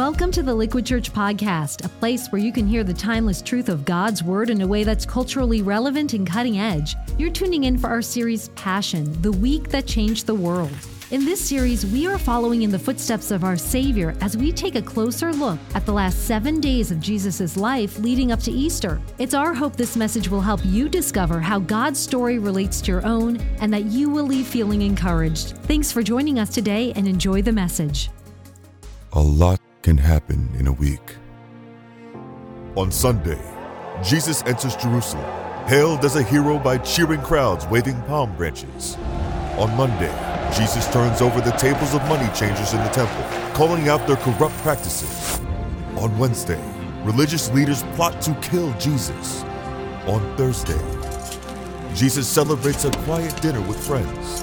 Welcome to the Liquid Church Podcast, a place where you can hear the timeless truth of God's Word in a way that's culturally relevant and cutting edge. You're tuning in for our series Passion, the week that changed the world. In this series, we are following in the footsteps of our Savior as we take a closer look at the last seven days of Jesus' life leading up to Easter. It's our hope this message will help you discover how God's story relates to your own and that you will leave feeling encouraged. Thanks for joining us today and enjoy the message. A lot can happen in a week. On Sunday, Jesus enters Jerusalem, hailed as a hero by cheering crowds waving palm branches. On Monday, Jesus turns over the tables of money changers in the temple, calling out their corrupt practices. On Wednesday, religious leaders plot to kill Jesus. On Thursday, Jesus celebrates a quiet dinner with friends.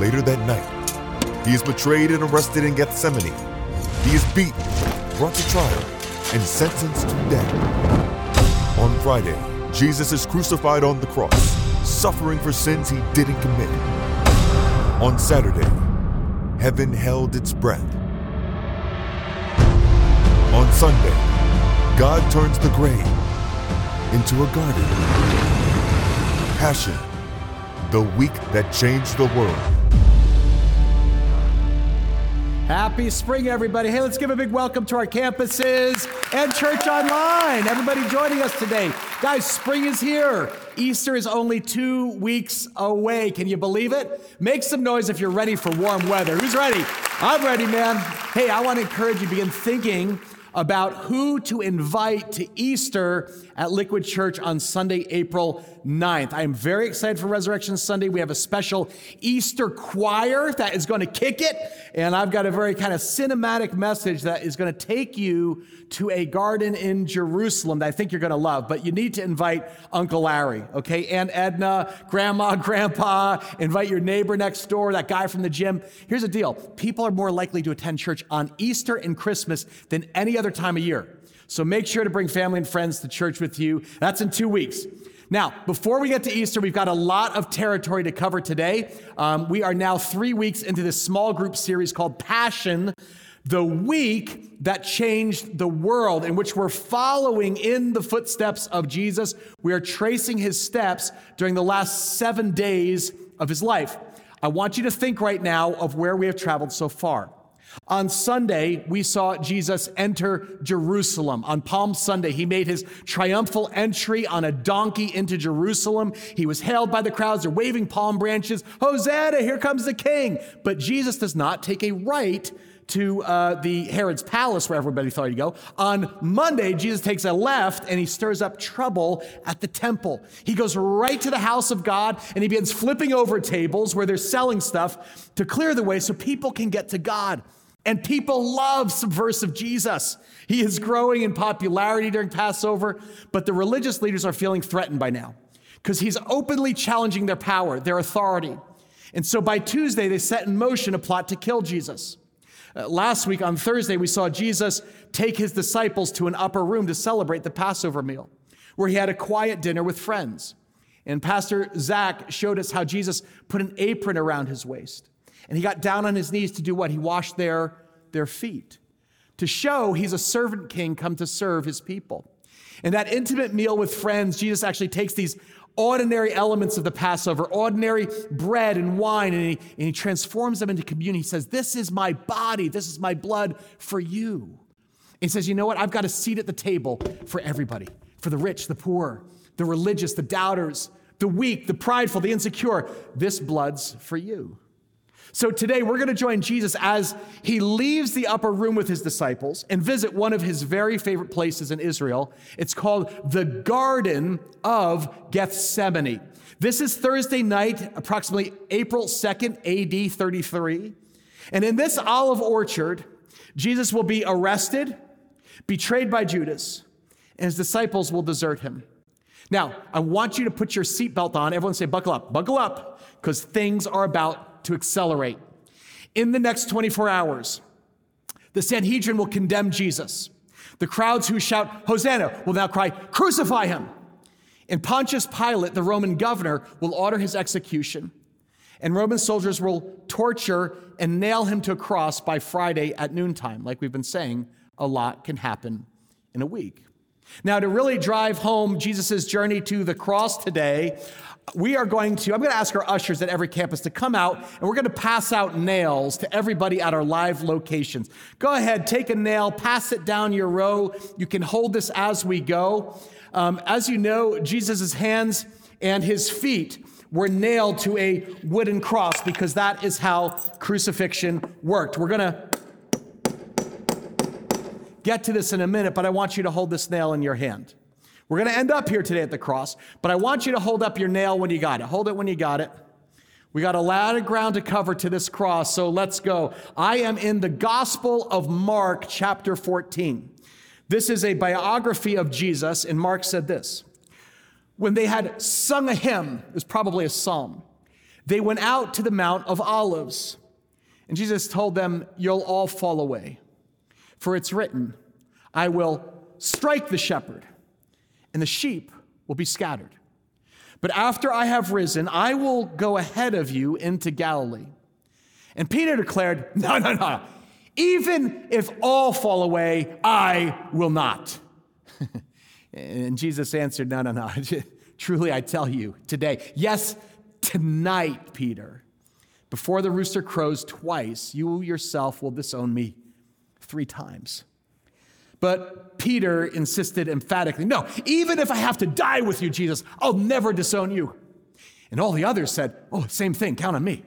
Later that night, he is betrayed and arrested in Gethsemane. He is beaten, brought to trial, and sentenced to death. On Friday, Jesus is crucified on the cross, suffering for sins he didn't commit. On Saturday, heaven held its breath. On Sunday, God turns the grave into a garden. Passion, the week that changed the world. Happy spring, everybody. Hey, let's give a big welcome to our campuses and church online. Everybody joining us today. Guys, spring is here. Easter is only two weeks away. Can you believe it? Make some noise if you're ready for warm weather. Who's ready? I'm ready, man. Hey, I want to encourage you begin thinking about who to invite to Easter at Liquid Church on Sunday, April 9th. I am very excited for Resurrection Sunday. We have a special Easter choir that is going to kick it. And I've got a very kind of cinematic message that is going to take you to a garden in Jerusalem that I think you're going to love. But you need to invite Uncle Larry, okay? Aunt Edna, Grandma, Grandpa, invite your neighbor next door, that guy from the gym. Here's the deal people are more likely to attend church on Easter and Christmas than any other time of year. So make sure to bring family and friends to church with you. That's in two weeks. Now, before we get to Easter, we've got a lot of territory to cover today. Um, we are now three weeks into this small group series called Passion, the week that changed the world, in which we're following in the footsteps of Jesus. We are tracing his steps during the last seven days of his life. I want you to think right now of where we have traveled so far. On Sunday, we saw Jesus enter Jerusalem. On Palm Sunday, he made his triumphal entry on a donkey into Jerusalem. He was hailed by the crowds. They're waving palm branches. Hosanna, here comes the king. But Jesus does not take a right to uh, the Herod's palace where everybody thought he'd go. On Monday, Jesus takes a left and he stirs up trouble at the temple. He goes right to the house of God and he begins flipping over tables where they're selling stuff to clear the way so people can get to God. And people love subversive Jesus. He is growing in popularity during Passover, but the religious leaders are feeling threatened by now because he's openly challenging their power, their authority. And so by Tuesday, they set in motion a plot to kill Jesus. Uh, last week on Thursday, we saw Jesus take his disciples to an upper room to celebrate the Passover meal, where he had a quiet dinner with friends. And Pastor Zach showed us how Jesus put an apron around his waist. And he got down on his knees to do what? He washed their, their feet to show he's a servant king come to serve his people. In that intimate meal with friends, Jesus actually takes these ordinary elements of the Passover, ordinary bread and wine, and he, and he transforms them into communion. He says, This is my body, this is my blood for you. he says, You know what? I've got a seat at the table for everybody for the rich, the poor, the religious, the doubters, the weak, the prideful, the insecure. This blood's for you. So today we're going to join Jesus as he leaves the upper room with his disciples and visit one of his very favorite places in Israel. It's called the Garden of Gethsemane. This is Thursday night, approximately April 2nd, AD 33. And in this olive orchard, Jesus will be arrested, betrayed by Judas, and his disciples will desert him. Now, I want you to put your seatbelt on. Everyone say, buckle up, buckle up, because things are about to accelerate. In the next 24 hours, the Sanhedrin will condemn Jesus. The crowds who shout, Hosanna, will now cry, Crucify him. And Pontius Pilate, the Roman governor, will order his execution. And Roman soldiers will torture and nail him to a cross by Friday at noontime, like we've been saying a lot can happen in a week. Now, to really drive home Jesus' journey to the cross today, we are going to, I'm going to ask our ushers at every campus to come out and we're going to pass out nails to everybody at our live locations. Go ahead, take a nail, pass it down your row. You can hold this as we go. Um, as you know, Jesus' hands and his feet were nailed to a wooden cross because that is how crucifixion worked. We're going to get to this in a minute, but I want you to hold this nail in your hand. We're going to end up here today at the cross, but I want you to hold up your nail when you got it. Hold it when you got it. We got a lot of ground to cover to this cross, so let's go. I am in the Gospel of Mark, chapter 14. This is a biography of Jesus, and Mark said this When they had sung a hymn, it was probably a psalm, they went out to the Mount of Olives. And Jesus told them, You'll all fall away. For it's written, I will strike the shepherd, and the sheep will be scattered. But after I have risen, I will go ahead of you into Galilee. And Peter declared, No, no, no. Even if all fall away, I will not. and Jesus answered, No, no, no. Truly, I tell you today, yes, tonight, Peter, before the rooster crows twice, you yourself will disown me three times. But Peter insisted emphatically, No, even if I have to die with you, Jesus, I'll never disown you. And all the others said, Oh, same thing, count on me.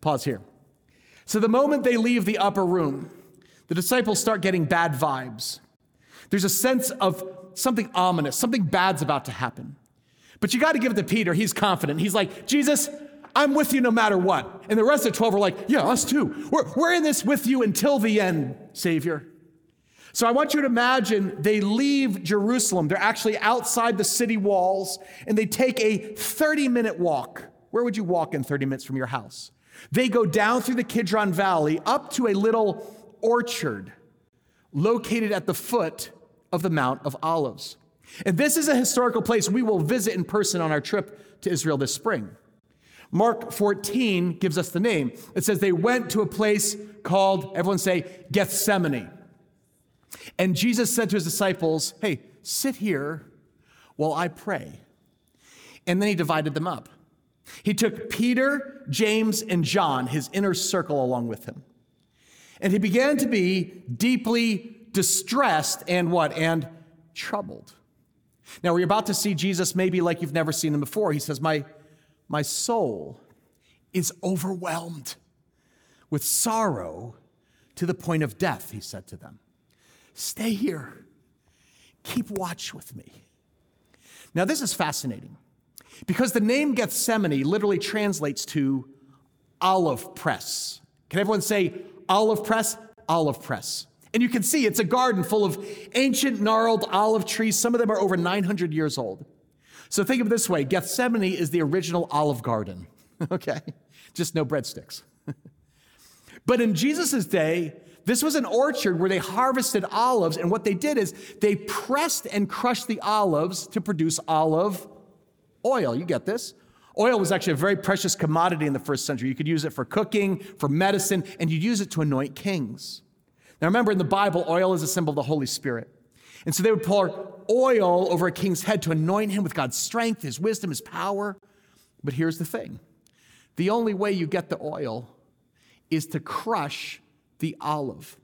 Pause here. So the moment they leave the upper room, the disciples start getting bad vibes. There's a sense of something ominous, something bad's about to happen. But you got to give it to Peter. He's confident. He's like, Jesus, I'm with you no matter what. And the rest of the 12 are like, Yeah, us too. We're, we're in this with you until the end, Savior. So I want you to imagine they leave Jerusalem. They're actually outside the city walls and they take a 30 minute walk. Where would you walk in 30 minutes from your house? They go down through the Kidron Valley up to a little orchard located at the foot of the Mount of Olives. And this is a historical place we will visit in person on our trip to Israel this spring. Mark 14 gives us the name. It says they went to a place called, everyone say, Gethsemane. And Jesus said to his disciples, Hey, sit here while I pray. And then he divided them up. He took Peter, James, and John, his inner circle, along with him. And he began to be deeply distressed and what? And troubled. Now, we're about to see Jesus maybe like you've never seen him before. He says, My my soul is overwhelmed with sorrow to the point of death, he said to them. Stay here. Keep watch with me. Now, this is fascinating because the name Gethsemane literally translates to olive press. Can everyone say olive press? Olive press. And you can see it's a garden full of ancient gnarled olive trees. Some of them are over 900 years old. So think of it this way Gethsemane is the original Olive Garden, okay? Just no breadsticks. but in Jesus' day, this was an orchard where they harvested olives, and what they did is they pressed and crushed the olives to produce olive oil. You get this? Oil was actually a very precious commodity in the first century. You could use it for cooking, for medicine, and you'd use it to anoint kings. Now remember, in the Bible, oil is a symbol of the Holy Spirit. And so they would pour oil over a king's head to anoint him with God's strength, his wisdom, his power. But here's the thing the only way you get the oil is to crush the olive.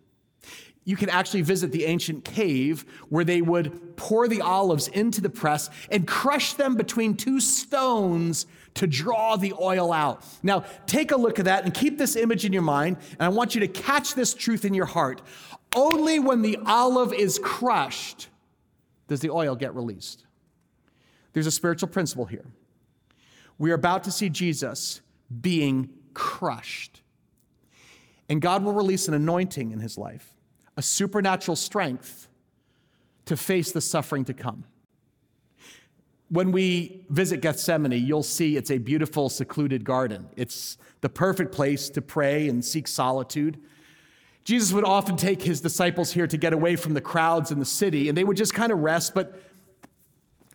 You can actually visit the ancient cave where they would pour the olives into the press and crush them between two stones to draw the oil out. Now, take a look at that and keep this image in your mind, and I want you to catch this truth in your heart. Only when the olive is crushed does the oil get released. There's a spiritual principle here. We are about to see Jesus being crushed. And God will release an anointing in his life, a supernatural strength to face the suffering to come. When we visit Gethsemane, you'll see it's a beautiful, secluded garden. It's the perfect place to pray and seek solitude. Jesus would often take his disciples here to get away from the crowds in the city, and they would just kind of rest. But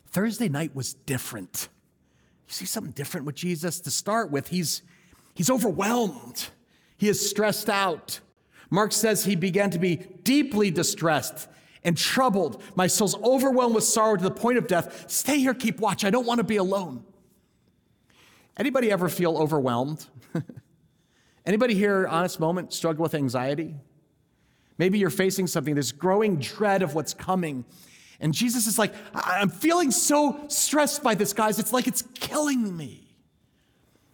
Thursday night was different. You see something different with Jesus? To start with, he's, he's overwhelmed, he is stressed out. Mark says he began to be deeply distressed and troubled. My soul's overwhelmed with sorrow to the point of death. Stay here, keep watch. I don't want to be alone. Anybody ever feel overwhelmed? Anybody here, honest moment, struggle with anxiety? Maybe you're facing something, this growing dread of what's coming. And Jesus is like, I'm feeling so stressed by this, guys. It's like it's killing me.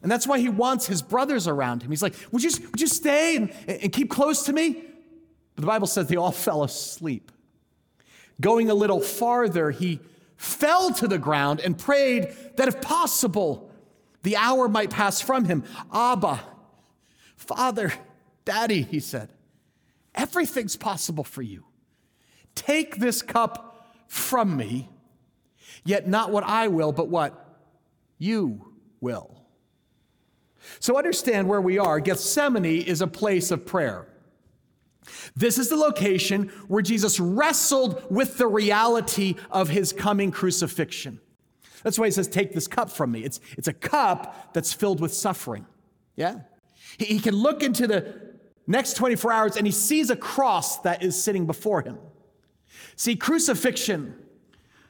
And that's why he wants his brothers around him. He's like, Would you, would you stay and, and keep close to me? But the Bible says they all fell asleep. Going a little farther, he fell to the ground and prayed that if possible, the hour might pass from him. Abba, Father, Daddy, he said, everything's possible for you. Take this cup from me, yet not what I will, but what you will. So understand where we are. Gethsemane is a place of prayer. This is the location where Jesus wrestled with the reality of his coming crucifixion. That's why he says, Take this cup from me. It's, it's a cup that's filled with suffering. Yeah? He, he can look into the next 24 hours and he sees a cross that is sitting before him. See, crucifixion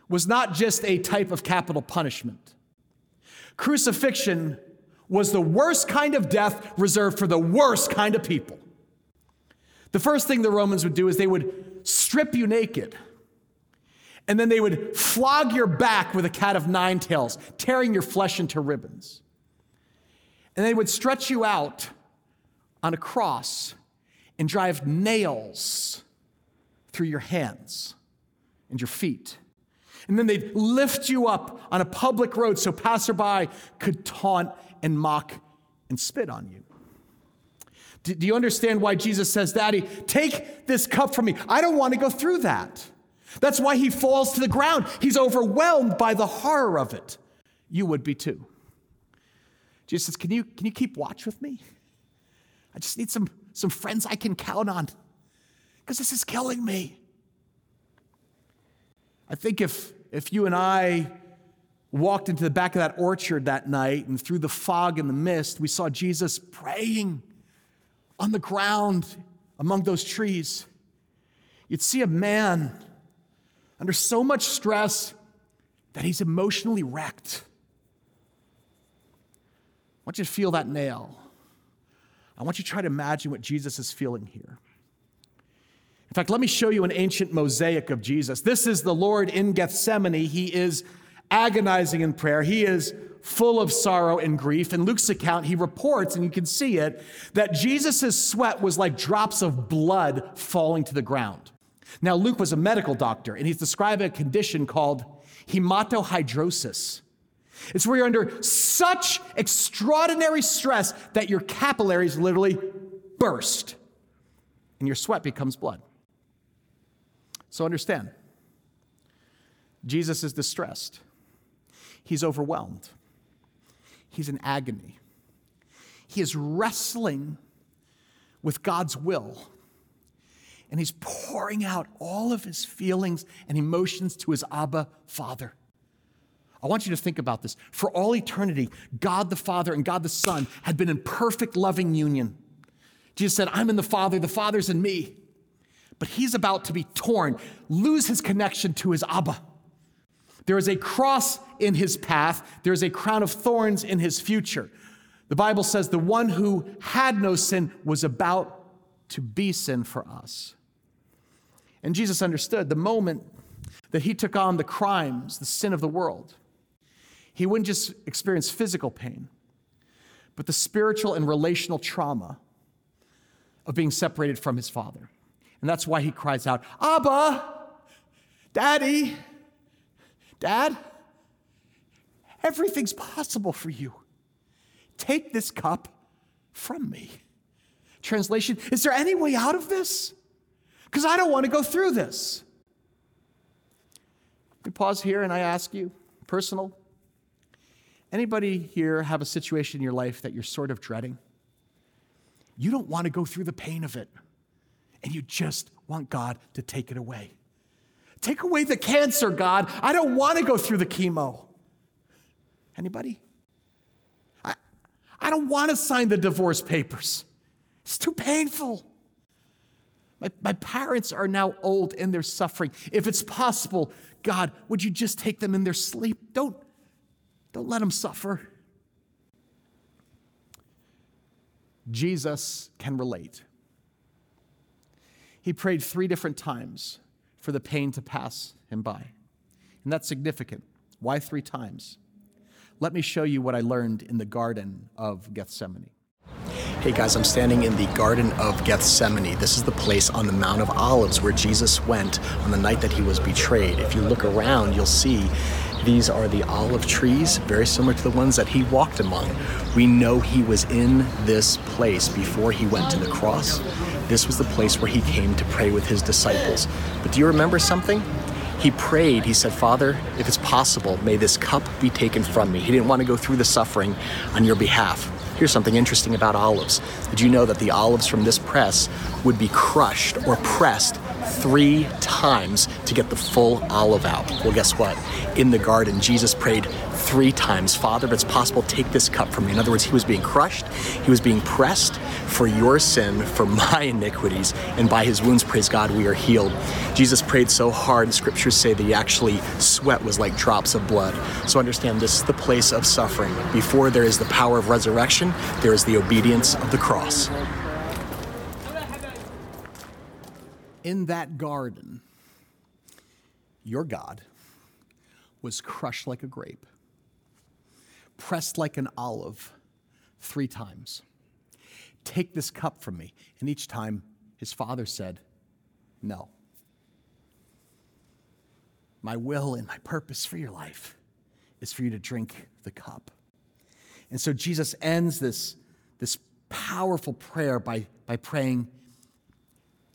was not just a type of capital punishment, crucifixion was the worst kind of death reserved for the worst kind of people. The first thing the Romans would do is they would strip you naked. And then they would flog your back with a cat of nine tails, tearing your flesh into ribbons. And they would stretch you out on a cross and drive nails through your hands and your feet. And then they'd lift you up on a public road so passerby could taunt and mock and spit on you. Do, do you understand why Jesus says, Daddy, take this cup from me? I don't want to go through that. That's why he falls to the ground. He's overwhelmed by the horror of it. You would be too. Jesus says, Can you, can you keep watch with me? I just need some, some friends I can count on because this is killing me. I think if, if you and I walked into the back of that orchard that night, and through the fog and the mist, we saw Jesus praying on the ground among those trees. You'd see a man under so much stress that he's emotionally wrecked. I want you to feel that nail. I want you to try to imagine what Jesus is feeling here. In fact, let me show you an ancient mosaic of Jesus. This is the Lord in Gethsemane. He is agonizing in prayer. He is full of sorrow and grief. In Luke's account, he reports, and you can see it, that Jesus' sweat was like drops of blood falling to the ground. Now, Luke was a medical doctor, and he's describing a condition called hematohidrosis. It's where you're under such extraordinary stress that your capillaries literally burst and your sweat becomes blood. So understand, Jesus is distressed. He's overwhelmed. He's in agony. He is wrestling with God's will. And he's pouring out all of his feelings and emotions to his Abba Father. I want you to think about this. For all eternity, God the Father and God the Son had been in perfect loving union. Jesus said, I'm in the Father, the Father's in me. But he's about to be torn, lose his connection to his Abba. There is a cross in his path, there is a crown of thorns in his future. The Bible says the one who had no sin was about to be sin for us. And Jesus understood the moment that he took on the crimes, the sin of the world, he wouldn't just experience physical pain, but the spiritual and relational trauma of being separated from his father. And that's why he cries out, Abba, Daddy, Dad, everything's possible for you. Take this cup from me. Translation Is there any way out of this? Because I don't want to go through this. We pause here and I ask you, personal. Anybody here have a situation in your life that you're sort of dreading? You don't want to go through the pain of it, and you just want God to take it away. Take away the cancer, God. I don't want to go through the chemo. Anybody? I, I don't want to sign the divorce papers. It's too painful. My, my parents are now old and they're suffering. If it's possible, God, would you just take them in their sleep? Don't, don't let them suffer. Jesus can relate. He prayed three different times for the pain to pass him by. And that's significant. Why three times? Let me show you what I learned in the Garden of Gethsemane. Hey guys, I'm standing in the Garden of Gethsemane. This is the place on the Mount of Olives where Jesus went on the night that he was betrayed. If you look around, you'll see these are the olive trees, very similar to the ones that he walked among. We know he was in this place before he went to the cross. This was the place where he came to pray with his disciples. But do you remember something? He prayed, he said, Father, if it's possible, may this cup be taken from me. He didn't want to go through the suffering on your behalf. Here's something interesting about olives. Did you know that the olives from this press would be crushed or pressed three times to get the full olive out? Well, guess what? In the garden, Jesus prayed three times Father, if it's possible, take this cup from me. In other words, he was being crushed, he was being pressed for your sin, for my iniquities, and by his wounds, praise God, we are healed. Jesus prayed so hard, the scriptures say that he actually sweat was like drops of blood. So understand this is the place of suffering. Before there is the power of resurrection, there is the obedience of the cross. In that garden, your God was crushed like a grape, pressed like an olive three times. Take this cup from me. And each time his father said, No. My will and my purpose for your life is for you to drink the cup. And so Jesus ends this, this powerful prayer by, by praying,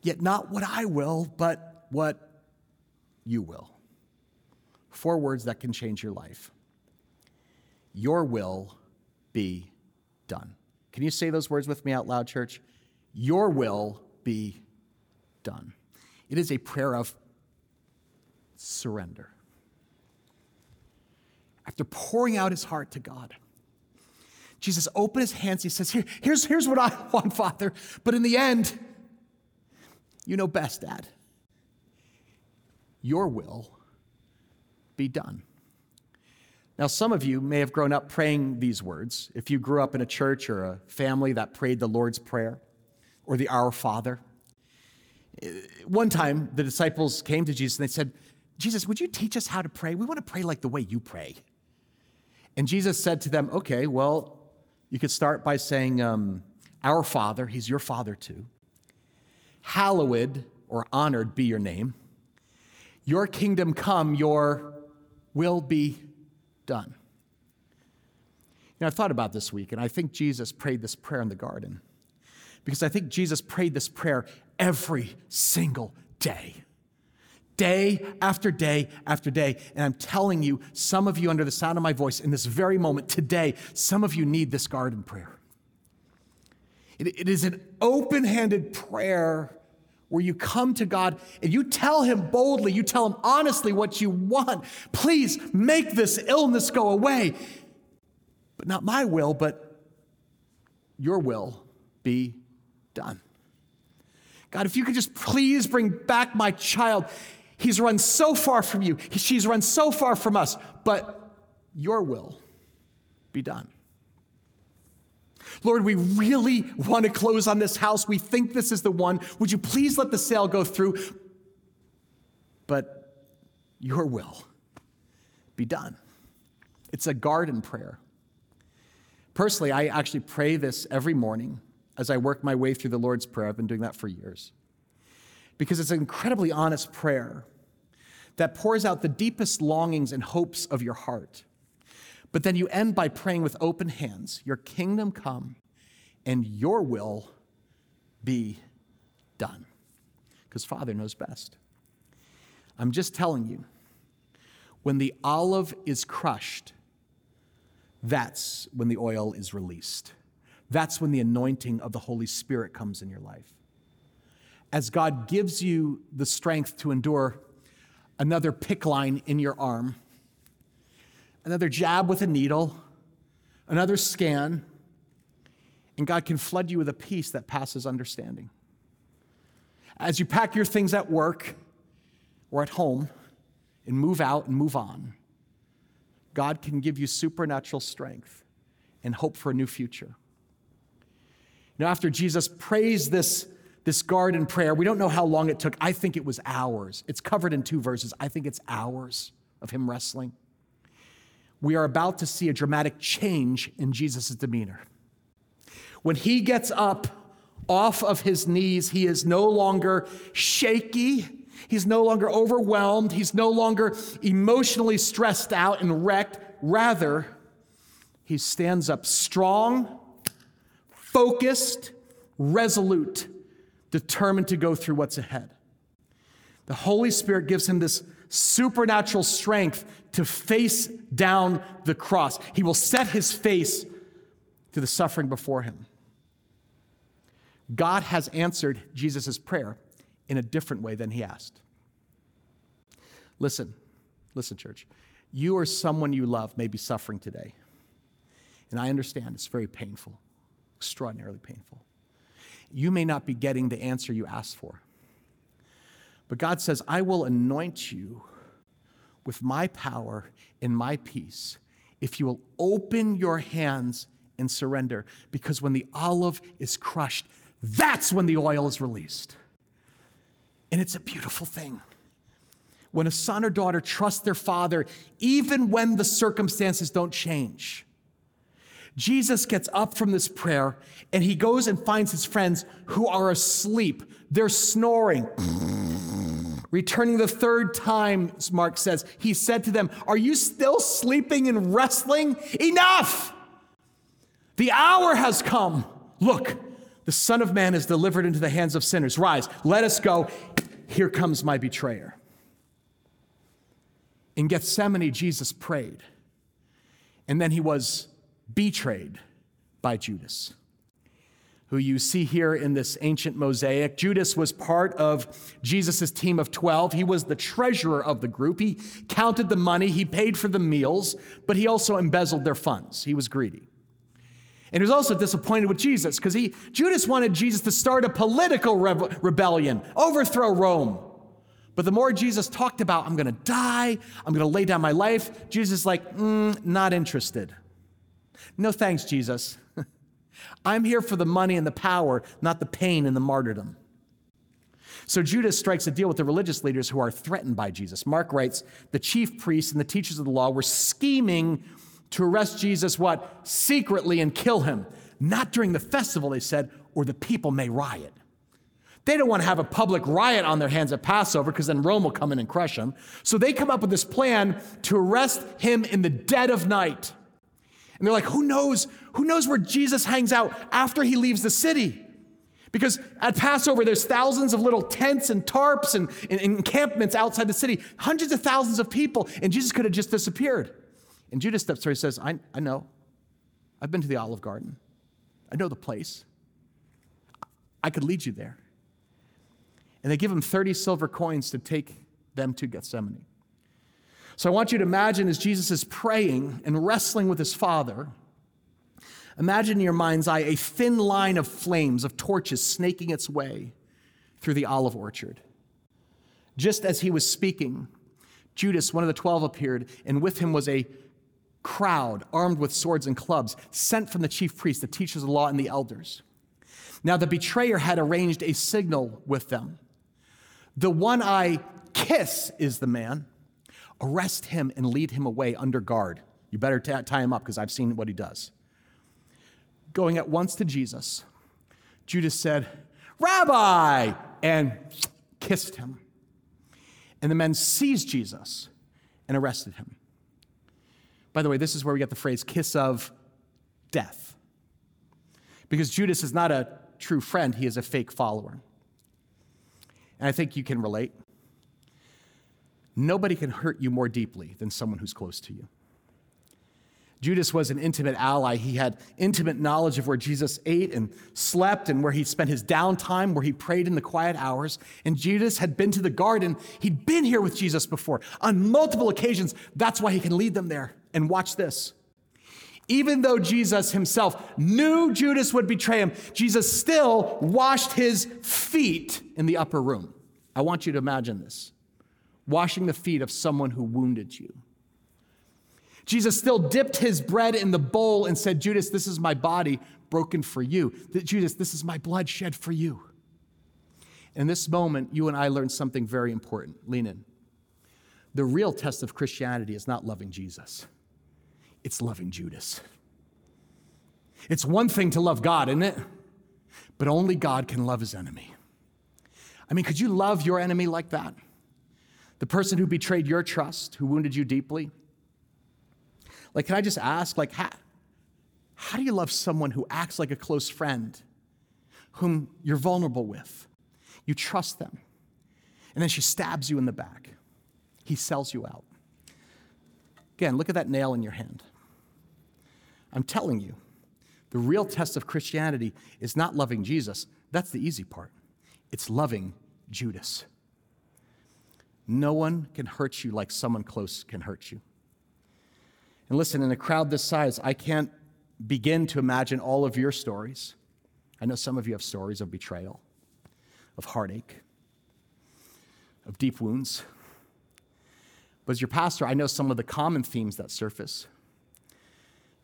Yet not what I will, but what you will. Four words that can change your life. Your will be done. Can you say those words with me out loud, church? Your will be done. It is a prayer of surrender. After pouring out his heart to God, Jesus opened his hands. He says, Here, here's, here's what I want, Father. But in the end, you know best, Dad. Your will be done. Now, some of you may have grown up praying these words. If you grew up in a church or a family that prayed the Lord's Prayer or the Our Father. One time, the disciples came to Jesus and they said, Jesus, would you teach us how to pray? We want to pray like the way you pray. And Jesus said to them, Okay, well, you could start by saying, um, Our Father, He's your Father too. Hallowed or honored be your name. Your kingdom come, your will be done. You know, I've thought about this week, and I think Jesus prayed this prayer in the garden because I think Jesus prayed this prayer every single day. Day after day after day. And I'm telling you, some of you, under the sound of my voice, in this very moment today, some of you need this garden prayer. It, it is an open handed prayer where you come to God and you tell Him boldly, you tell Him honestly what you want. Please make this illness go away. But not my will, but your will be done. God, if you could just please bring back my child. He's run so far from you, she's run so far from us, but your will be done. Lord, we really want to close on this house. We think this is the one. Would you please let the sale go through? But your will be done. It's a garden prayer. Personally, I actually pray this every morning as I work my way through the Lord's Prayer. I've been doing that for years. Because it's an incredibly honest prayer that pours out the deepest longings and hopes of your heart. But then you end by praying with open hands Your kingdom come and your will be done. Because Father knows best. I'm just telling you, when the olive is crushed, that's when the oil is released. That's when the anointing of the Holy Spirit comes in your life. As God gives you the strength to endure another PICC line in your arm, another jab with a needle, another scan, and God can flood you with a peace that passes understanding. As you pack your things at work or at home and move out and move on, God can give you supernatural strength and hope for a new future. Know, after Jesus prays this, this garden prayer, we don't know how long it took. I think it was hours. It's covered in two verses. I think it's hours of him wrestling. We are about to see a dramatic change in Jesus' demeanor. When he gets up off of his knees, he is no longer shaky. He's no longer overwhelmed. He's no longer emotionally stressed out and wrecked. Rather, he stands up strong, focused, resolute, determined to go through what's ahead. The Holy Spirit gives him this supernatural strength to face down the cross. He will set his face to the suffering before him. God has answered Jesus' prayer in a different way than he asked. Listen, listen, church. You or someone you love may be suffering today. And I understand it's very painful, extraordinarily painful. You may not be getting the answer you asked for. But God says, I will anoint you with my power and my peace if you will open your hands and surrender. Because when the olive is crushed, that's when the oil is released. And it's a beautiful thing. When a son or daughter trusts their father, even when the circumstances don't change. Jesus gets up from this prayer and he goes and finds his friends who are asleep. They're snoring. Returning the third time, Mark says, he said to them, Are you still sleeping and wrestling? Enough! The hour has come. Look, the Son of Man is delivered into the hands of sinners. Rise, let us go. Here comes my betrayer. In Gethsemane, Jesus prayed, and then he was betrayed by Judas, who you see here in this ancient mosaic. Judas was part of Jesus' team of 12. He was the treasurer of the group. He counted the money, he paid for the meals, but he also embezzled their funds. He was greedy. And he was also disappointed with Jesus because he Judas wanted Jesus to start a political rebellion, overthrow Rome. But the more Jesus talked about, I'm going to die, I'm going to lay down my life, Jesus is like, mm, not interested. No thanks, Jesus. I'm here for the money and the power, not the pain and the martyrdom. So Judas strikes a deal with the religious leaders who are threatened by Jesus. Mark writes, the chief priests and the teachers of the law were scheming to arrest Jesus, what? Secretly and kill him. Not during the festival, they said, or the people may riot. They don't want to have a public riot on their hands at Passover because then Rome will come in and crush them. So they come up with this plan to arrest him in the dead of night. And they're like, who knows? Who knows where Jesus hangs out after he leaves the city? Because at Passover, there's thousands of little tents and tarps and, and encampments outside the city, hundreds of thousands of people, and Jesus could have just disappeared. And Judas steps forward and says, I, I know. I've been to the Olive Garden. I know the place. I could lead you there. And they give him 30 silver coins to take them to Gethsemane. So I want you to imagine as Jesus is praying and wrestling with his Father, imagine in your mind's eye a thin line of flames, of torches snaking its way through the olive orchard. Just as he was speaking, Judas, one of the twelve, appeared, and with him was a crowd armed with swords and clubs, sent from the chief priests, the teachers of the law, and the elders. Now, the betrayer had arranged a signal with them. The one I kiss is the man. Arrest him and lead him away under guard. You better t- tie him up because I've seen what he does. Going at once to Jesus, Judas said, Rabbi, and kissed him. And the men seized Jesus and arrested him. By the way, this is where we get the phrase kiss of death. Because Judas is not a true friend, he is a fake follower. And I think you can relate. Nobody can hurt you more deeply than someone who's close to you. Judas was an intimate ally. He had intimate knowledge of where Jesus ate and slept and where he spent his downtime, where he prayed in the quiet hours. And Judas had been to the garden. He'd been here with Jesus before on multiple occasions. That's why he can lead them there. And watch this. Even though Jesus himself knew Judas would betray him, Jesus still washed his feet in the upper room. I want you to imagine this washing the feet of someone who wounded you. Jesus still dipped his bread in the bowl and said, Judas, this is my body broken for you. Judas, this is my blood shed for you. In this moment, you and I learn something very important. Lean in. The real test of Christianity is not loving Jesus, it's loving Judas. It's one thing to love God, isn't it? But only God can love his enemy. I mean, could you love your enemy like that? The person who betrayed your trust, who wounded you deeply? Like, can I just ask, like, how, how do you love someone who acts like a close friend, whom you're vulnerable with? You trust them. And then she stabs you in the back. He sells you out. Again, look at that nail in your hand. I'm telling you, the real test of Christianity is not loving Jesus. That's the easy part. It's loving Judas. No one can hurt you like someone close can hurt you. And listen, in a crowd this size, I can't begin to imagine all of your stories. I know some of you have stories of betrayal, of heartache, of deep wounds. But as your pastor, I know some of the common themes that surface.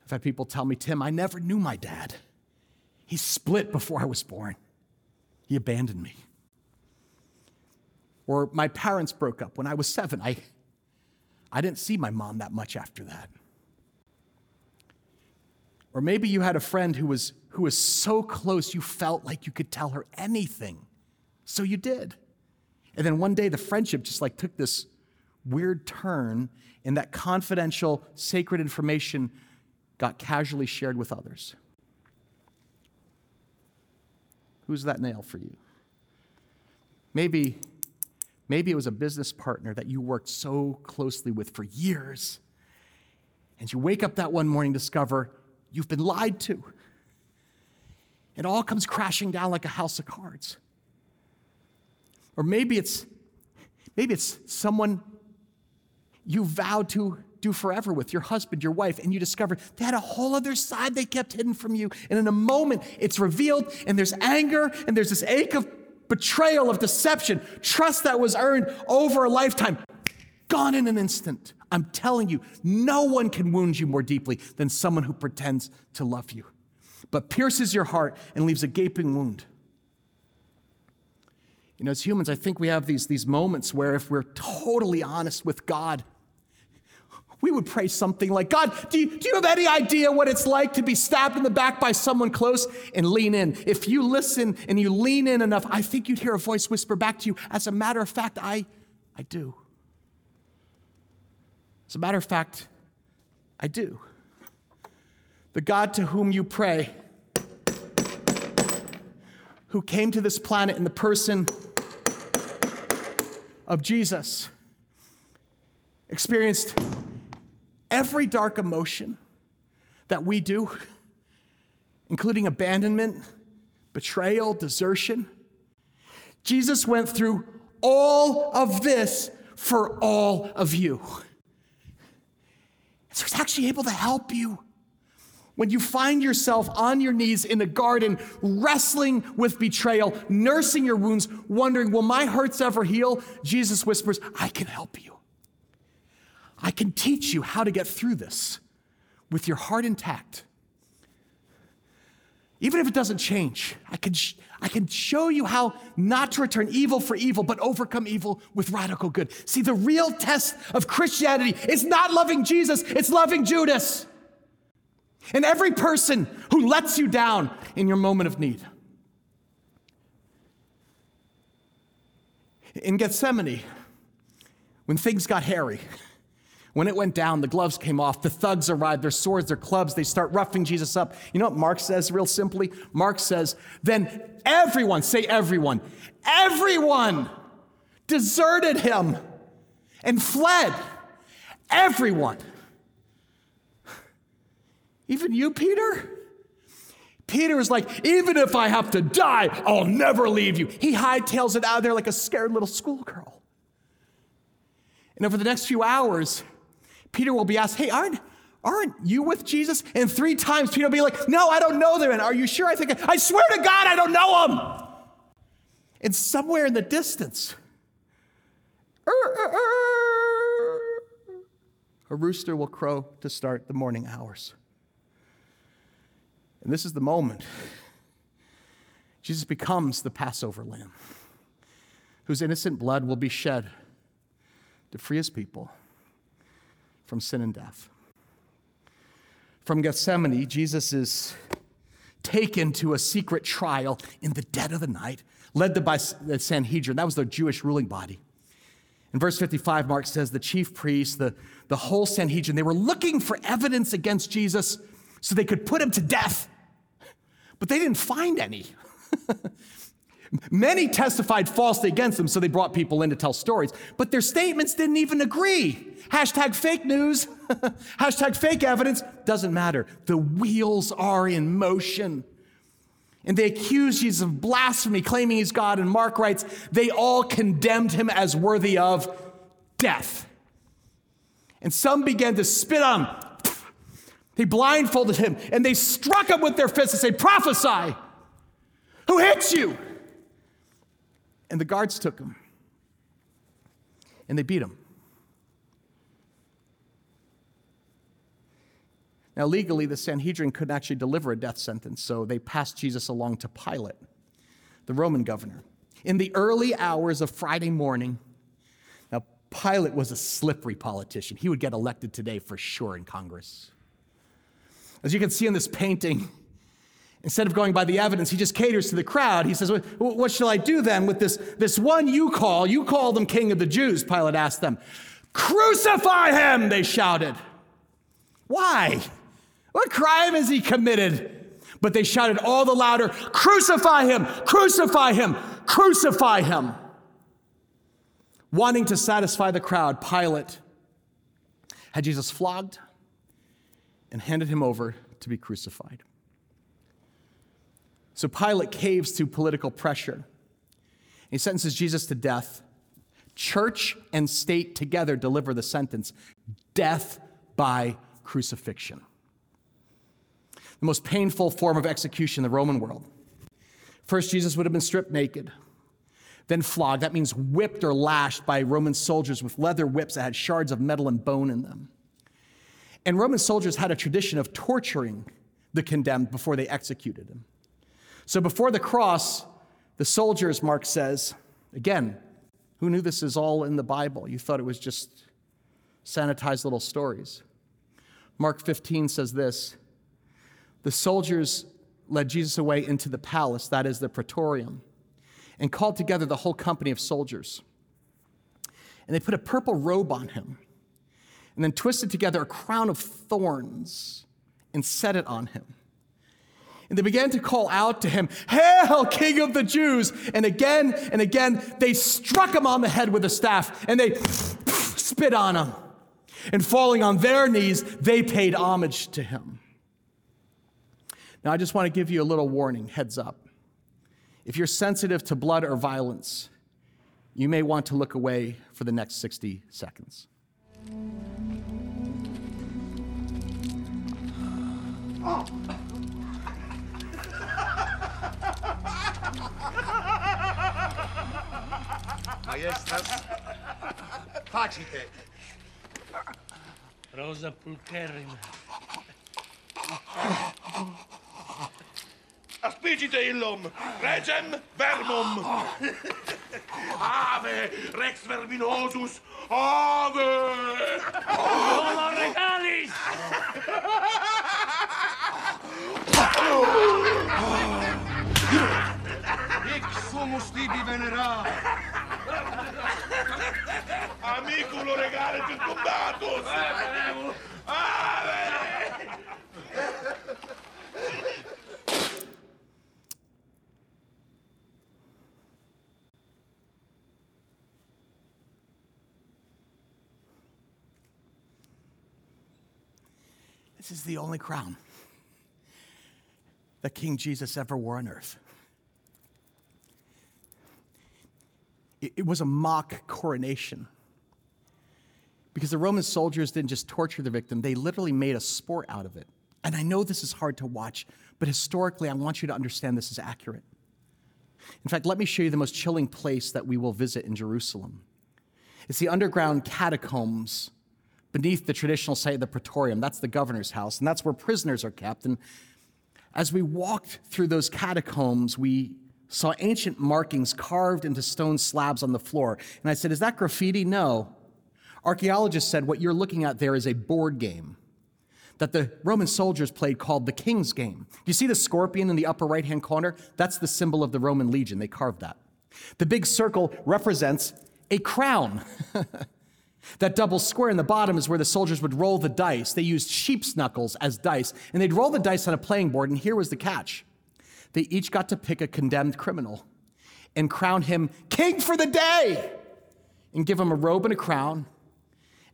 I've had people tell me, Tim, I never knew my dad. He split before I was born, he abandoned me. Or my parents broke up when I was seven. I, I didn't see my mom that much after that. Or maybe you had a friend who was, who was so close you felt like you could tell her anything. So you did. And then one day the friendship just like took this weird turn, and that confidential, sacred information got casually shared with others. Who's that nail for you? Maybe, maybe it was a business partner that you worked so closely with for years. And you wake up that one morning discover You've been lied to. It all comes crashing down like a house of cards. Or maybe it's maybe it's someone you vowed to do forever with your husband, your wife, and you discover they had a whole other side they kept hidden from you. And in a moment, it's revealed, and there's anger, and there's this ache of betrayal, of deception, trust that was earned over a lifetime, gone in an instant. I'm telling you, no one can wound you more deeply than someone who pretends to love you, but pierces your heart and leaves a gaping wound. You know, as humans, I think we have these, these moments where if we're totally honest with God, we would pray something like, God, do you, do you have any idea what it's like to be stabbed in the back by someone close? And lean in. If you listen and you lean in enough, I think you'd hear a voice whisper back to you, as a matter of fact, I, I do. As a matter of fact, I do. The God to whom you pray, who came to this planet in the person of Jesus, experienced every dark emotion that we do, including abandonment, betrayal, desertion. Jesus went through all of this for all of you. So he's actually able to help you. When you find yourself on your knees in the garden, wrestling with betrayal, nursing your wounds, wondering, will my hurts ever heal? Jesus whispers, I can help you. I can teach you how to get through this with your heart intact. Even if it doesn't change, I can, I can show you how not to return evil for evil, but overcome evil with radical good. See, the real test of Christianity is not loving Jesus, it's loving Judas. And every person who lets you down in your moment of need. In Gethsemane, when things got hairy, when it went down, the gloves came off, the thugs arrived, their swords, their clubs, they start roughing Jesus up. You know what Mark says, real simply? Mark says, then everyone, say everyone, everyone deserted him and fled. Everyone. Even you, Peter? Peter is like, even if I have to die, I'll never leave you. He hightails it out of there like a scared little schoolgirl. And over the next few hours, Peter will be asked, Hey, aren't, Aren't you with Jesus? And three times Peter will be like, No, I don't know them. And are you sure? I think, I swear to God, I don't know them. And somewhere in the distance, er, er, er, a rooster will crow to start the morning hours. And this is the moment Jesus becomes the Passover lamb whose innocent blood will be shed to free his people from sin and death. From Gethsemane, Jesus is taken to a secret trial in the dead of the night, led by the Sanhedrin. That was the Jewish ruling body. In verse 55, Mark says the chief priests, the, the whole Sanhedrin, they were looking for evidence against Jesus so they could put him to death, but they didn't find any. Many testified falsely against them, so they brought people in to tell stories, but their statements didn't even agree. Hashtag fake news, hashtag fake evidence, doesn't matter. The wheels are in motion. And they accused Jesus of blasphemy, claiming he's God. And Mark writes, they all condemned him as worthy of death. And some began to spit on him. They blindfolded him and they struck him with their fists and say, Prophesy! Who hits you? And the guards took him and they beat him. Now, legally, the Sanhedrin couldn't actually deliver a death sentence, so they passed Jesus along to Pilate, the Roman governor. In the early hours of Friday morning, now, Pilate was a slippery politician. He would get elected today for sure in Congress. As you can see in this painting, instead of going by the evidence, he just caters to the crowd. He says, What shall I do then with this, this one you call? You call them king of the Jews, Pilate asked them. Crucify him, they shouted. Why? What crime has he committed? But they shouted all the louder, Crucify him! Crucify him! Crucify him! Wanting to satisfy the crowd, Pilate had Jesus flogged and handed him over to be crucified. So Pilate caves to political pressure. He sentences Jesus to death. Church and state together deliver the sentence death by crucifixion the most painful form of execution in the Roman world. First, Jesus would have been stripped naked, then flogged. That means whipped or lashed by Roman soldiers with leather whips that had shards of metal and bone in them. And Roman soldiers had a tradition of torturing the condemned before they executed him. So before the cross, the soldiers, Mark says, again, who knew this is all in the Bible? You thought it was just sanitized little stories. Mark 15 says this the soldiers led Jesus away into the palace, that is the praetorium, and called together the whole company of soldiers. And they put a purple robe on him, and then twisted together a crown of thorns and set it on him. And they began to call out to him, Hail, King of the Jews! And again and again, they struck him on the head with a staff and they spit on him. And falling on their knees, they paid homage to him. Now, I just want to give you a little warning, heads up. If you're sensitive to blood or violence, you may want to look away for the next 60 seconds. A estas? Facite. Rosa pulcherrima. Aspicite illum, regem vermum. Ave, rex verminosus, ave! Homo regalis! Hic sumus tibi venera. Amiculo regale circumdatus. Eh, Ave! This is the only crown that King Jesus ever wore on earth. It, was a mock coronation. Because the Roman soldiers didn't just torture the victim, they literally made a sport out of it. And I know this is hard to watch, but historically, I want you to understand this is accurate. In fact, let me show you the most chilling place that we will visit in Jerusalem. It's the underground catacombs beneath the traditional site of the Praetorium. That's the governor's house, and that's where prisoners are kept. And as we walked through those catacombs, we saw ancient markings carved into stone slabs on the floor. And I said, Is that graffiti? No. Archaeologists said what you're looking at there is a board game that the Roman soldiers played called the King's Game. You see the scorpion in the upper right hand corner? That's the symbol of the Roman legion. They carved that. The big circle represents a crown. that double square in the bottom is where the soldiers would roll the dice. They used sheep's knuckles as dice, and they'd roll the dice on a playing board, and here was the catch. They each got to pick a condemned criminal and crown him king for the day and give him a robe and a crown.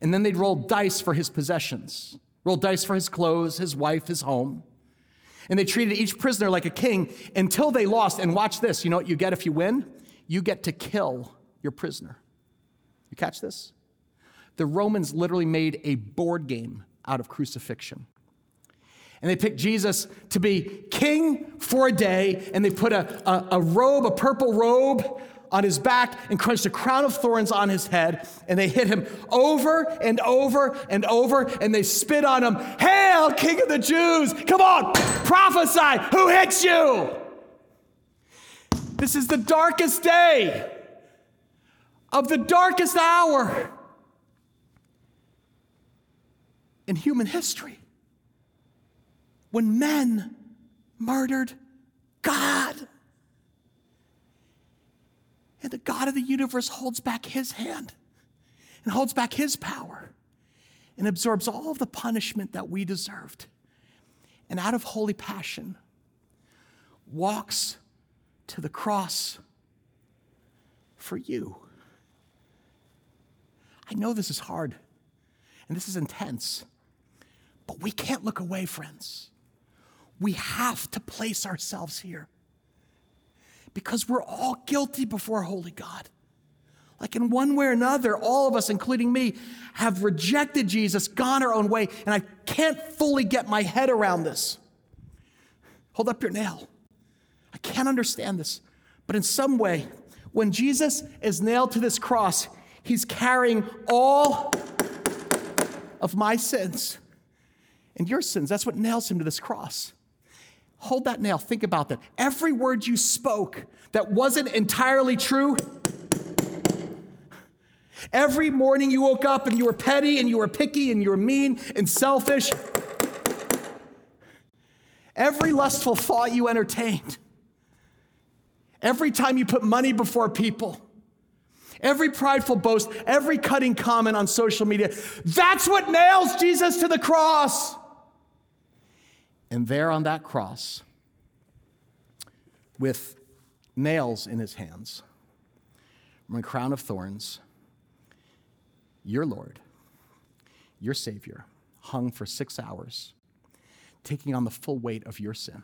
And then they'd roll dice for his possessions, roll dice for his clothes, his wife, his home. And they treated each prisoner like a king until they lost. And watch this you know what you get if you win? You get to kill your prisoner. You catch this? The Romans literally made a board game out of crucifixion. And they picked Jesus to be king for a day, and they put a, a, a, robe, a purple robe, on his back and crunched a crown of thorns on his head. And they hit him over and over and over, and they spit on him Hail, King of the Jews! Come on, prophesy! Who hits you? This is the darkest day of the darkest hour in human history when men murdered God. And the God of the universe holds back his hand and holds back his power and absorbs all of the punishment that we deserved. And out of holy passion, walks to the cross for you. I know this is hard and this is intense, but we can't look away, friends. We have to place ourselves here because we're all guilty before holy God. Like in one way or another, all of us, including me, have rejected Jesus, gone our own way, and I can't fully get my head around this. Hold up your nail. I can't understand this. But in some way, when Jesus is nailed to this cross, he's carrying all of my sins and your sins. That's what nails him to this cross. Hold that nail. Think about that. Every word you spoke that wasn't entirely true. Every morning you woke up and you were petty and you were picky and you were mean and selfish. Every lustful thought you entertained. Every time you put money before people. Every prideful boast, every cutting comment on social media. That's what nails Jesus to the cross. And there on that cross, with nails in his hands, from a crown of thorns, your Lord, your Savior, hung for six hours, taking on the full weight of your sin,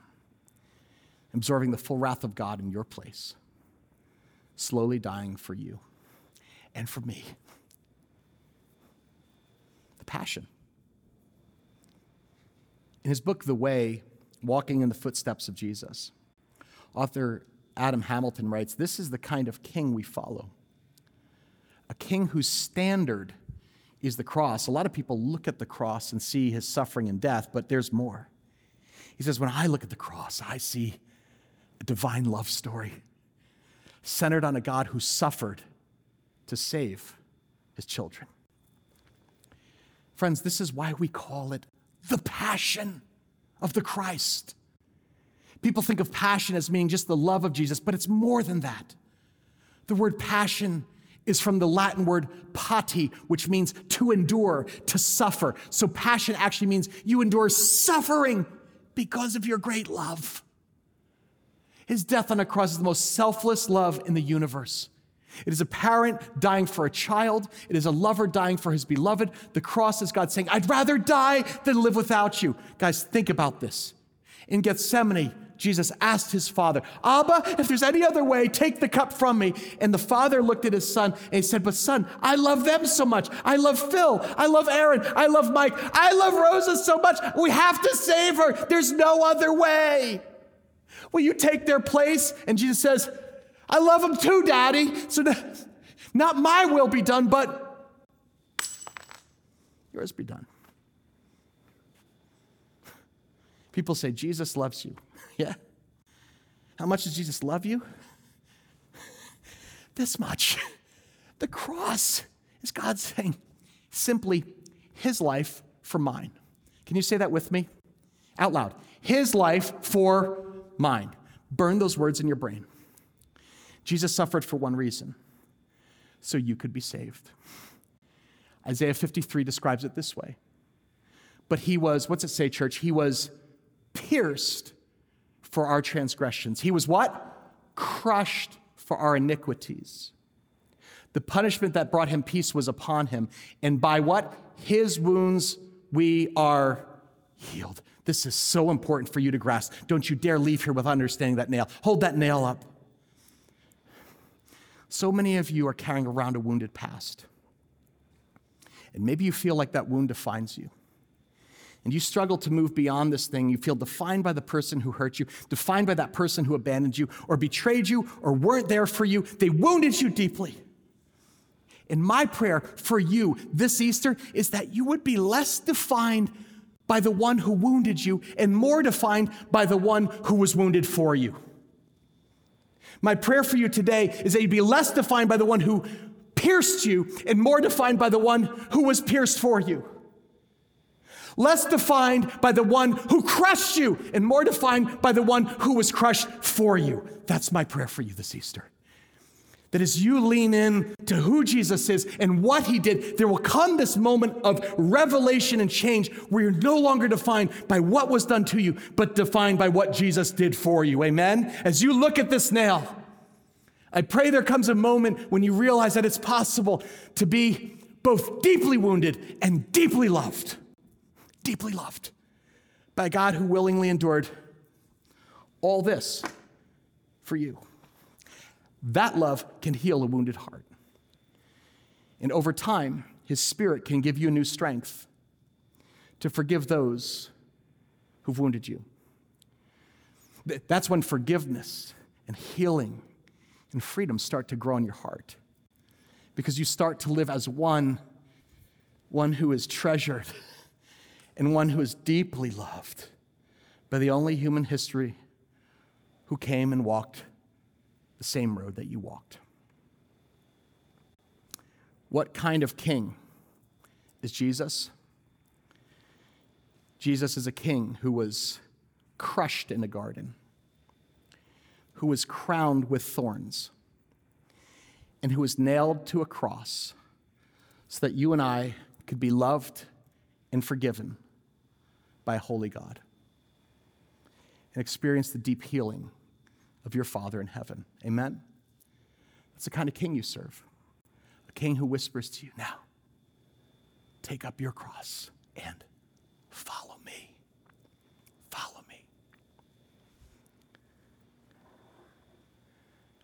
absorbing the full wrath of God in your place, slowly dying for you and for me. The passion in his book, The Way Walking in the Footsteps of Jesus, author Adam Hamilton writes This is the kind of king we follow. A king whose standard is the cross. A lot of people look at the cross and see his suffering and death, but there's more. He says, When I look at the cross, I see a divine love story centered on a God who suffered to save his children. Friends, this is why we call it the passion of the Christ. People think of passion as meaning just the love of Jesus, but it's more than that. The word passion is from the Latin word pati, which means to endure, to suffer. So passion actually means you endure suffering because of your great love. His death on a cross is the most selfless love in the universe. It is a parent dying for a child. It is a lover dying for his beloved. The cross is God saying, I'd rather die than live without you. Guys, think about this. In Gethsemane, Jesus asked his father, Abba, if there's any other way, take the cup from me. And the father looked at his son and he said, But son, I love them so much. I love Phil. I love Aaron. I love Mike. I love Rosa so much. We have to save her. There's no other way. Will you take their place? And Jesus says, I love them too, Daddy. So not my will be done, but yours be done. People say, Jesus loves you. Yeah. How much does Jesus love you? This much. The cross is God saying simply, His life for mine. Can you say that with me? Out loud. His life for mine. Burn those words in your brain. Jesus suffered for one reason so you could be saved. Isaiah 53 describes it this way. But he was, what's it say, church? He was pierced for our transgressions. He was what? Crushed for our iniquities. The punishment that brought him peace was upon him. And by what? His wounds we are healed. This is so important for you to grasp. Don't you dare leave here without understanding that nail. Hold that nail up. So many of you are carrying around a wounded past. And maybe you feel like that wound defines you and you struggle to move beyond this thing, you feel defined by the person who hurt you, defined by that person who abandoned you, or betrayed you, or weren't there for you, they wounded you deeply. And my prayer for you this Easter is that you would be less defined by the one who wounded you and more defined by the one who was wounded for you. My prayer for you today is that you'd be less defined by the one who pierced you and more defined by the one who was pierced for you less defined by the one who crushed you and more defined by the one who was crushed for you. That's my prayer for you this Easter. That as you lean in to who Jesus is and what he did, there will come this moment of revelation and change where you're no longer defined by what was done to you, but defined by what Jesus did for you. Amen? As you look at this nail, I pray there comes a moment when you realize that it's possible to be both deeply wounded and deeply loved deeply loved by God who willingly endured all this for you. That love can heal a wounded heart. And over time, his spirit can give you new strength to forgive those who've wounded you. That's when forgiveness and healing and freedom start to grow in your heart because you start to live as one, one who is treasured and one who is deeply loved by the only human history who came and walked the same road that you walked. What kind of king is Jesus? Jesus is a king who was crushed in a garden, who was crowned with thorns, and who was nailed to a cross so that you and I could be loved and forgiven by a holy God and experience the deep healing of your Father in heaven. Amen? That's the kind of king you serve. A king who whispers to you, now, take up your cross and follow me. Follow me.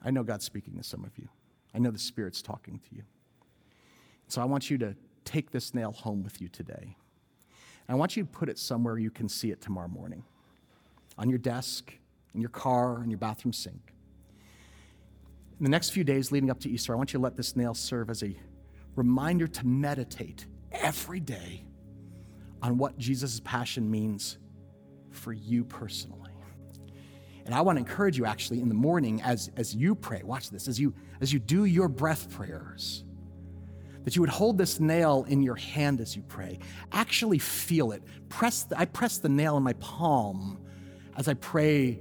I know God's speaking to some of you. I know the Spirit's talking to you. So I want you to take this nail home with you today. I want you to put it somewhere you can see it tomorrow morning on your desk, in your car, in your bathroom sink. In the next few days leading up to Easter, I want you to let this nail serve as a reminder to meditate every day on what Jesus' passion means for you personally. And I want to encourage you actually in the morning as, as you pray, watch this, as you, as you do your breath prayers that you would hold this nail in your hand as you pray. Actually feel it. Press the, I press the nail in my palm as I pray,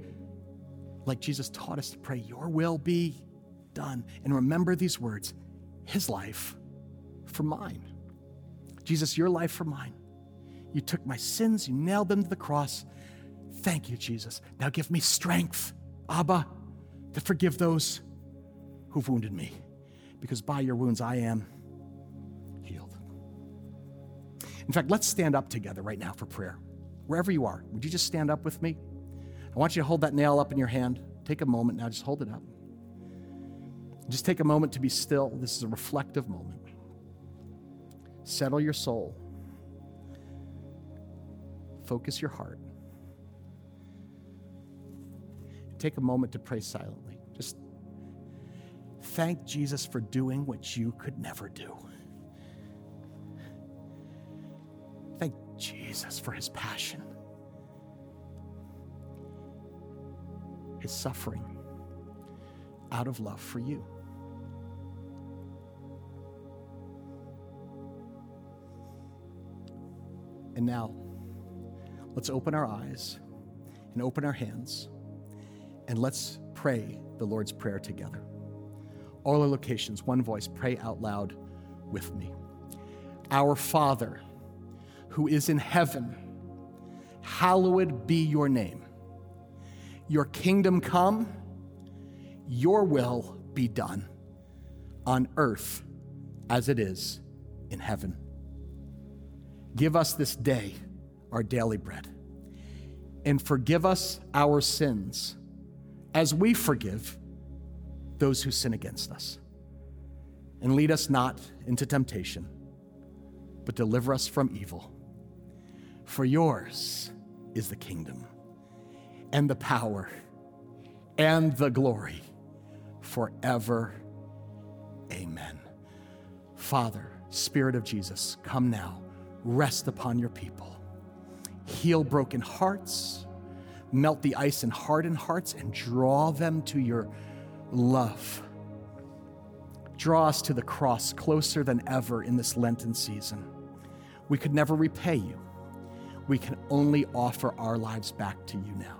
like Jesus taught us to pray, Your will be done. And remember these words His life for mine. Jesus, your life for mine. You took my sins, you nailed them to the cross. Thank you, Jesus. Now give me strength, Abba, to forgive those who've wounded me. Because by your wounds I am healed. in fact, let's stand up together right now for prayer. Wherever you are, would you just stand up with me? I want you to hold that nail up in your hand. Take a moment now, just hold it up. Just take a moment to be still. This is a reflective moment. Settle your soul. Focus your heart. Take a moment to pray silently. Just thank Jesus for doing what you could never do. Thank Jesus for his passion, his suffering out of love for you. And now, let's open our eyes and open our hands and let's pray the Lord's Prayer together. All our locations, one voice, pray out loud with me. Our Father, who is in heaven, hallowed be your name. Your kingdom come, your will be done on earth as it is in heaven. Give us this day our daily bread, and forgive us our sins as we forgive those who sin against us. And lead us not into temptation, but deliver us from evil. For yours is the kingdom, and the power, and the glory forever. Amen. Father, Spirit of Jesus, come now rest upon your people. Heal broken hearts, melt the ice in hardened hearts, and draw them to your love. Draw us to the cross closer than ever in this Lenten season. We could never repay you. We can only offer our lives back to you now.